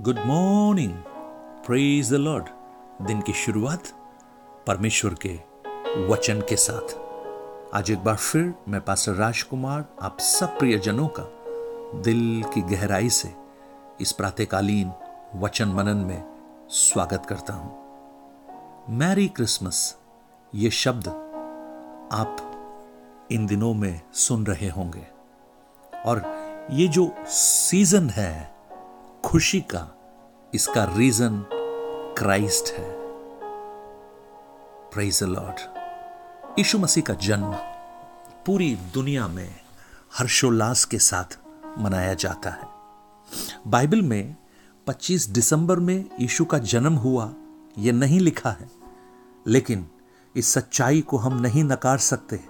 Good morning praise the lord दिन की शुरुआत परमेश्वर के वचन के साथ। आज एक बार फिर मैं पास्टर राजकुमार आप सब प्रियजनों का दिल की गहराई से इस प्रातकालीन वचन मनन में स्वागत करता हूँ। मैरी क्रिसमस ये शब्द आप इन दिनों में सुन रहे होंगे। और ये जो सीज़न है खुशी का इसका रीजन क्राइस्ट है। प्रेज लॉर्ड यीशु मसीह का जन्म पूरी दुनिया में हर्षोल्लास के साथ मनाया जाता है। बाइबल में 25 दिसंबर में यीशु का जन्म हुआ, यह नहीं लिखा है, लेकिन इस सच्चाई को हम नहीं नकार सकते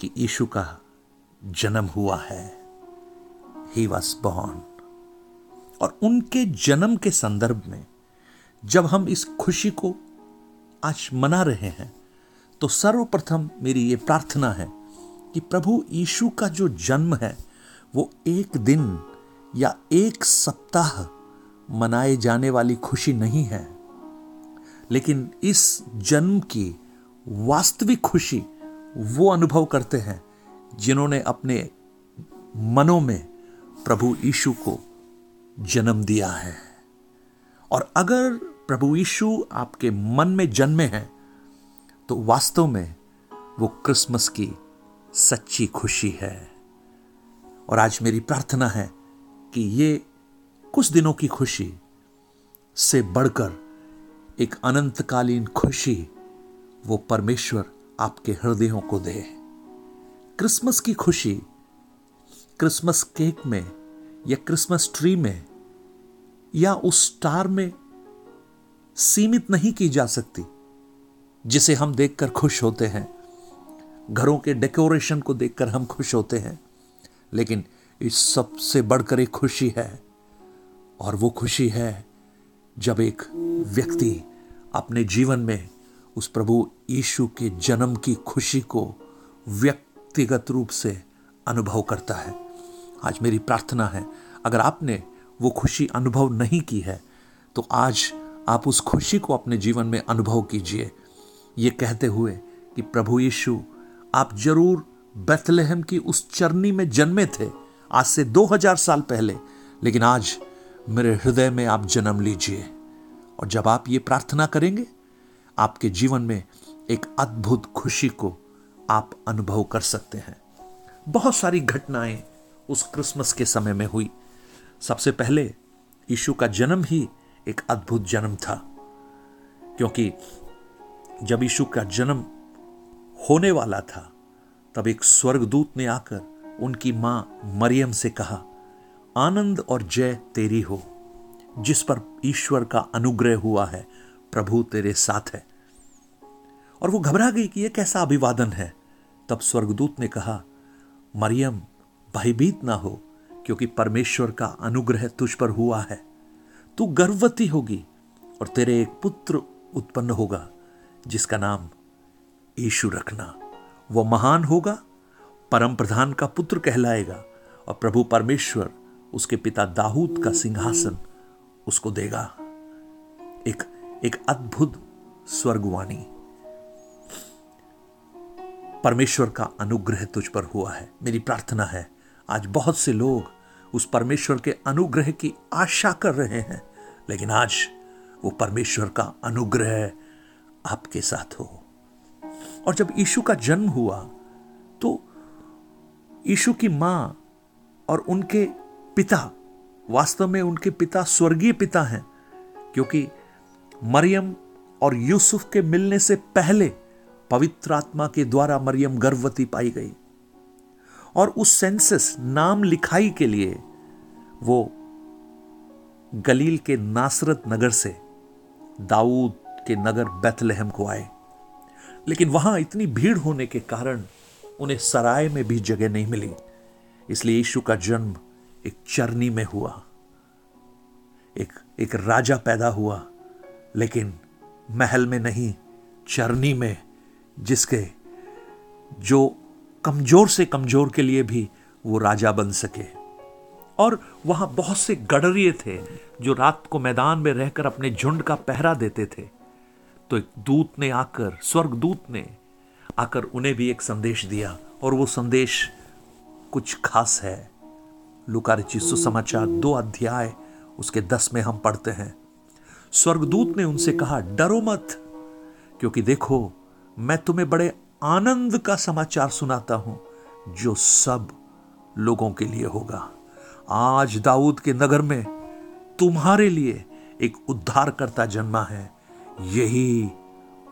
कि यीशु का जन्म हुआ है। ही वॉज़ बॉर्न और उनके जन्म के संदर्भ में जब हम इस खुशी को आज मना रहे हैं तो सर्वप्रथम मेरी ये प्रार्थना है कि प्रभु यीशु का जो जन्म है, वो एक दिन या एक सप्ताह मनाए जाने वाली खुशी नहीं है। लेकिन इस जन्म की वास्तविक खुशी वो अनुभव करते हैं, जिन्होंने अपने मनों में प्रभु यीशु को जन्म दिया है। और अगर प्रभु यीशु आपके मन में जन्मे हैं तो वास्तव में वो क्रिसमस की सच्ची खुशी है। और आज मेरी प्रार्थना है कि ये कुछ दिनों की खुशी से बढ़कर एक अनंतकालीन खुशी वो परमेश्वर आपके हृदयों को दे। क्रिसमस की खुशी, क्रिसमस केक में या क्रिसमस ट्री में या उस स्टार में सीमित नहीं की जा सकती, जिसे हम देखकर खुश होते हैं। घरों के डेकोरेशन को देखकर हम खुश होते हैं, लेकिन इस सबसे बढ़कर एक खुशी है, और वो खुशी है जब एक व्यक्ति अपने जीवन में उस प्रभु यीशु के जन्म की खुशी को व्यक्तिगत रूप से अनुभव करता है। आज मेरी प्रार्थना है, अगर आपने वो खुशी अनुभव नहीं की है तो आज आप उस खुशी को अपने जीवन में अनुभव कीजिए। ये कहते हुए कि प्रभु यीशु, आप ज़रूर बैथलेहम की उस चरनी में जन्मे थे, आज से 2000 साल पहले, लेकिन आज मेरे हृदय में आप जन्म लीजिए। और जब आप ये प्रार्थना करेंगे, आपके जीवन में एक अद्भुत खुशी को आप अनुभव कर सकते हैं। बहुत सारी घटनाएँ उस क्रिसमस के समय में हुई। सबसे पहले यीशु का जन्म ही एक अद्भुत जन्म था। क्योंकि जब यीशु का जन्म होने वाला था, तब एक स्वर्गदूत ने आकर उनकी माँ मरियम से कहा, आनंद और जय तेरी हो, जिस पर ईश्वर का अनुग्रह हुआ है, प्रभु तेरे साथ है। और वो घबरा गई कि यह कैसा अभिवादन है। तब स्वर्गदूत ने कहा, मरियम, भयभीत ना हो क्योंकि परमेश्वर का अनुग्रह तुझ पर हुआ है। तू गर्भवती होगी और तेरे एक पुत्र उत्पन्न होगा, जिसका नाम यीशु रखना। वह महान होगा, परम प्रधान का पुत्र कहलाएगा और प्रभु परमेश्वर उसके पिता दाऊद का सिंहासन उसको देगा। एक एक अद्भुत स्वर्गवाणी। परमेश्वर का अनुग्रह तुझ पर हुआ है। मेरी प्रार्थना है, आज बहुत से लोग उस परमेश्वर के अनुग्रह की आशा कर रहे हैं। लेकिन आज वो परमेश्वर का अनुग्रह आपके साथ हो। और जब यीशु का जन्म हुआ तो यीशु की माँ और उनके पिता, वास्तव में उनके पिता स्वर्गीय पिता हैं, क्योंकि मरियम और यूसुफ के मिलने से पहले पवित्र आत्मा के द्वारा मरियम गर्भवती पाई गई। और उस सेंसस नाम लिखाई के लिए वो गलील के नासरत नगर से दाऊद के नगर बैथलेहम को आए। लेकिन वहाँ इतनी भीड़ होने के कारण उन्हें सराय में भी जगह नहीं मिली। इसलिए यीशु का जन्म एक चरनी में हुआ। एक एक राजा पैदा हुआ, लेकिन महल में नहीं, चरनी में, जिसके, जो कमज़ोर से कमज़ोर के लिए भी वो राजा बन सके। और वहाँ बहुत से गडरिए थे जो रात को मैदान में रहकर अपने झुंड का पहरा देते थे। तो एक दूत ने आकर स्वर्ग दूत ने आकर उन्हें भी एक संदेश दिया, और वो संदेश कुछ खास है। लुकारची सुसमाचार दो अध्याय, उसके दस में हम पढ़ते हैं। स्वर्गदूत ने उनसे कहा, डरो मत, क्योंकि देखो, मैं तुम्हें बड़े आनंद का समाचार सुनाता हूँ, जो सब लोगों के लिए होगा। आज दाऊद के नगर में तुम्हारे लिए एक उद्धारकर्ता जन्मा है। यही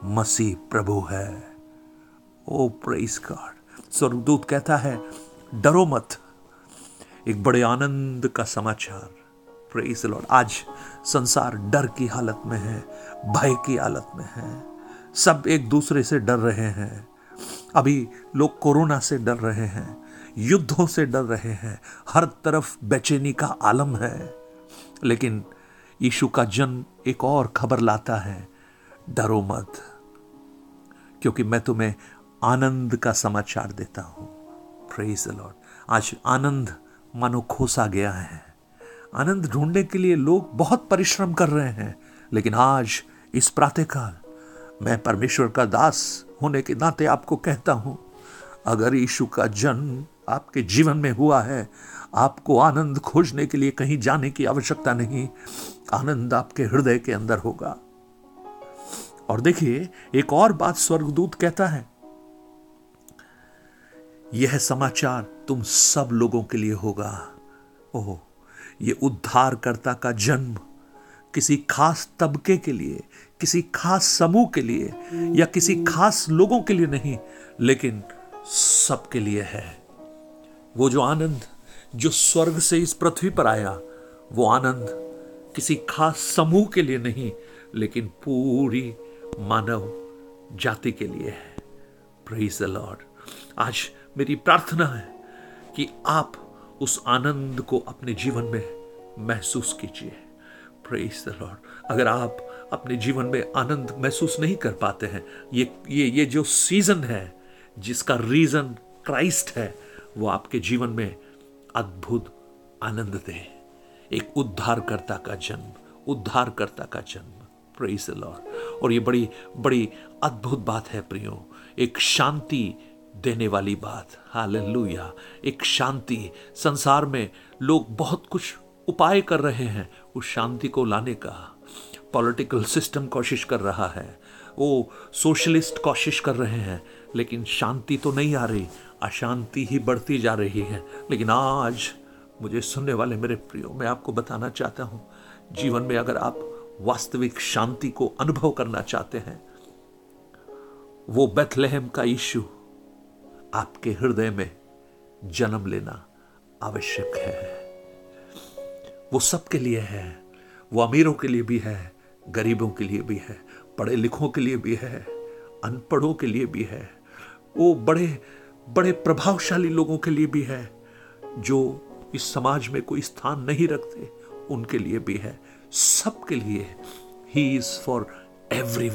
मसीह प्रभु है। ओ प्रेस गॉड स्वर्गदूत कहता है, डरो मत। एक बड़े आनंद का समाचार। प्रेस लॉर्ड आज संसार डर की हालत में है, भय की हालत में है। सब एक दूसरे से डर रहे हैं। अभी लोग कोरोना से डर रहे हैं। युद्धों से डर रहे हैं। हर तरफ़ बेचैनी का आलम है। लेकिन यीशु का जन्म एक और खबर लाता है। डरो मत, क्योंकि मैं तुम्हें आनंद का समाचार देता हूँ। प्रेज लॉर्ड आज आनंद मानो खोसा गया है। आनंद ढूँढने के लिए लोग बहुत परिश्रम कर रहे हैं। लेकिन आज, इस प्रातःकाल, मैं परमेश्वर का दास होने के नाते आपको कहता हूँ, अगर यीशु का जन्म आपके जीवन में हुआ है। आपको आनंद खोजने के लिए कहीं जाने की आवश्यकता नहीं। आनंद आपके हृदय के अंदर होगा। और देखिए, एक और बात स्वर्गदूत कहता है। यह समाचार तुम सब लोगों के लिए होगा। ओह, ये उद्धारकर्ता का जन्म किसी खास तबके के लिए, किसी खास समूह के लिए या किसी खास लोगों के लिए नहीं, लेकिन सबके लिए है। वो जो आनंद, जो स्वर्ग से इस पृथ्वी पर आया, वो आनंद किसी खास समूह के लिए नहीं, लेकिन पूरी मानव जाति के लिए है। प्रेज द लॉर्ड आज मेरी प्रार्थना है कि आप उस आनंद को अपने जीवन में महसूस कीजिए। प्रेज द लॉर्ड अगर आप अपने जीवन में आनंद महसूस नहीं कर पाते हैं, ये ये ये जो सीज़न है, जिसका रीजन क्राइस्ट है वो आपके जीवन में अद्भुत आनंद दे। एक उद्धारकर्ता का जन्म, उद्धारकर्ता का जन्म। प्रेज लॉर्ड और ये बड़ी बड़ी अद्भुत बात है प्रियो। एक शांति देने वाली बात। हालेलुया एक शांति। संसार में लोग बहुत कुछ उपाय कर रहे हैं उस शांति को लाने का। पॉलिटिकल सिस्टम कोशिश कर रहा है। वो सोशलिस्ट कोशिश कर रहे हैं, लेकिन शांति तो नहीं आ रही। अशांति ही बढ़ती जा रही है। लेकिन आज मुझे सुनने वाले मेरे प्रियो, मैं आपको बताना चाहता हूँ, जीवन में अगर आप वास्तविक शांति को अनुभव करना चाहते हैं, वो बेथलेहम का यीशु आपके हृदय में जन्म लेना आवश्यक है। वो सबके लिए है, वो अमीरों के लिए भी है, गरीबों के लिए भी है, पढ़े लिखों के लिए भी है, अनपढ़ों के लिए भी है। वो बड़े बड़े प्रभावशाली लोगों के लिए भी है, जो इस समाज में कोई स्थान नहीं रखते, उनके लिए भी है। सबके लिए ही। इज़ फॉर एवरी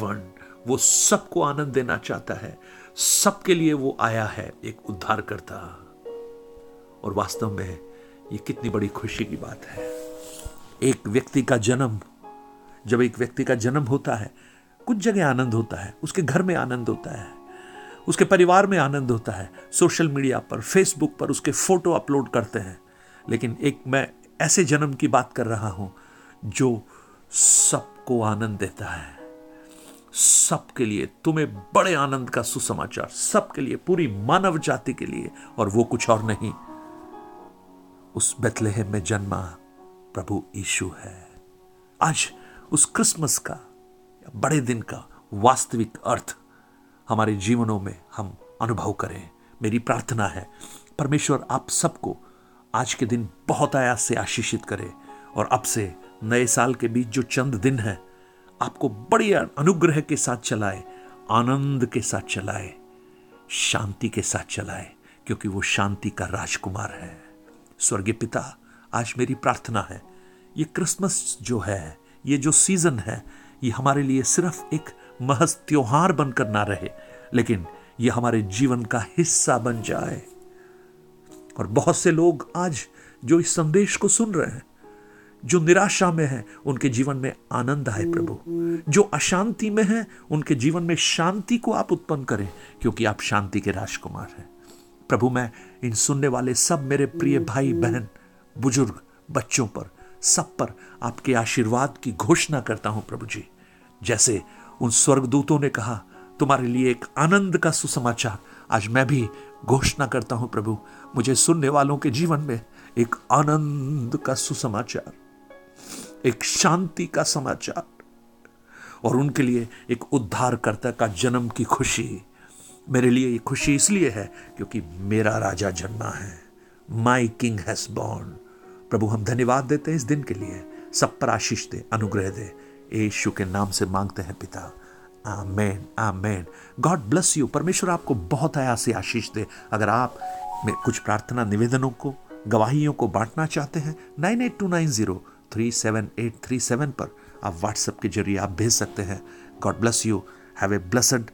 वो सबको आनंद देना चाहता है। सबके लिए वो आया है एक उद्धार करता और वास्तव में ये कितनी बड़ी खुशी की बात है। एक व्यक्ति का जन्म, जब एक व्यक्ति का जन्म होता है, कुछ जगह आनंद होता है, उसके घर में आनंद होता है। उसके परिवार में आनंद होता है। सोशल मीडिया पर फेसबुक पर उसके फ़ोटो अपलोड करते हैं। लेकिन एक मैं ऐसे जन्म की बात कर रहा हूँ, जो सबको आनंद देता है। सबके लिए, तुम्हें बड़े आनंद का सुसमाचार, सबके लिए, पूरी मानव जाति के लिए, और वो कुछ और नहीं। उस बेतलेहम में जन्मा प्रभु यीशु है। आज उस क्रिसमस का बड़े दिन का वास्तविक अर्थ हमारे जीवनों में हम अनुभव करें। मेरी प्रार्थना है, परमेश्वर आप सबको आज के दिन बहुत आयास से आशीषित करे और अब से नए साल के बीच जो चंद दिन है, आपको बड़ी अनुग्रह के साथ चलाए, आनंद के साथ चलाए, शांति के साथ चलाए, क्योंकि वो शांति का राजकुमार है। स्वर्गीय पिता, आज मेरी प्रार्थना है, ये क्रिसमस जो है, ये जो सीज़न है, ये हमारे लिए सिर्फ़ एक महज त्योहार बनकर ना रहे, लेकिन ये हमारे जीवन का हिस्सा बन जाए। और बहुत से लोग आज जो इस संदेश को सुन रहे हैं, जो निराशा में है, उनके जीवन में आनंद आए प्रभु। जो अशांति में है, उनके जीवन में शांति को आप उत्पन्न करें, क्योंकि आप शांति के राजकुमार हैं। प्रभु, मैं इन सुनने वाले सब मेरे प्रिय भाई, बहन, बुज़ुर्ग, बच्चों पर, सब पर आपके आशीर्वाद की घोषणा करता हूँ प्रभु जी। जैसे उन स्वर्गदूतों ने कहा, तुम्हारे लिए एक आनंद का सुसमाचार। आज मैं भी घोषणा करता हूँ, प्रभु, मुझे सुनने वालों के जीवन में एक आनंद का सुसमाचार, एक शांति का समाचार और उनके लिए एक उद्धारकर्ता का जन्म की खुशी। मेरे लिए ये खुशी इसलिए है क्योंकि मेरा राजा जन्मा है। माई किंग हैज़ बॉर्न प्रभु, हम धन्यवाद देते हैं इस दिन के लिए। सब पर आशीष दे, अनुग्रह दे। यीशु के नाम से मांगते हैं पिता। आमेन आमेन। गॉड ब्लस यू परमेश्वर आपको बहुत आया से आशीष दे। अगर आप में कुछ प्रार्थना निवेदनों को, गवाहियों को बांटना चाहते हैं, nine eight two nine zero, three seven eight three seven पर आप व्हाट्सएप के ज़रिए आप भेज सकते हैं। God bless you have a blessed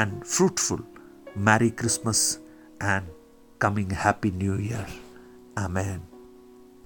and fruitful merry Christmas and coming happy new year amen.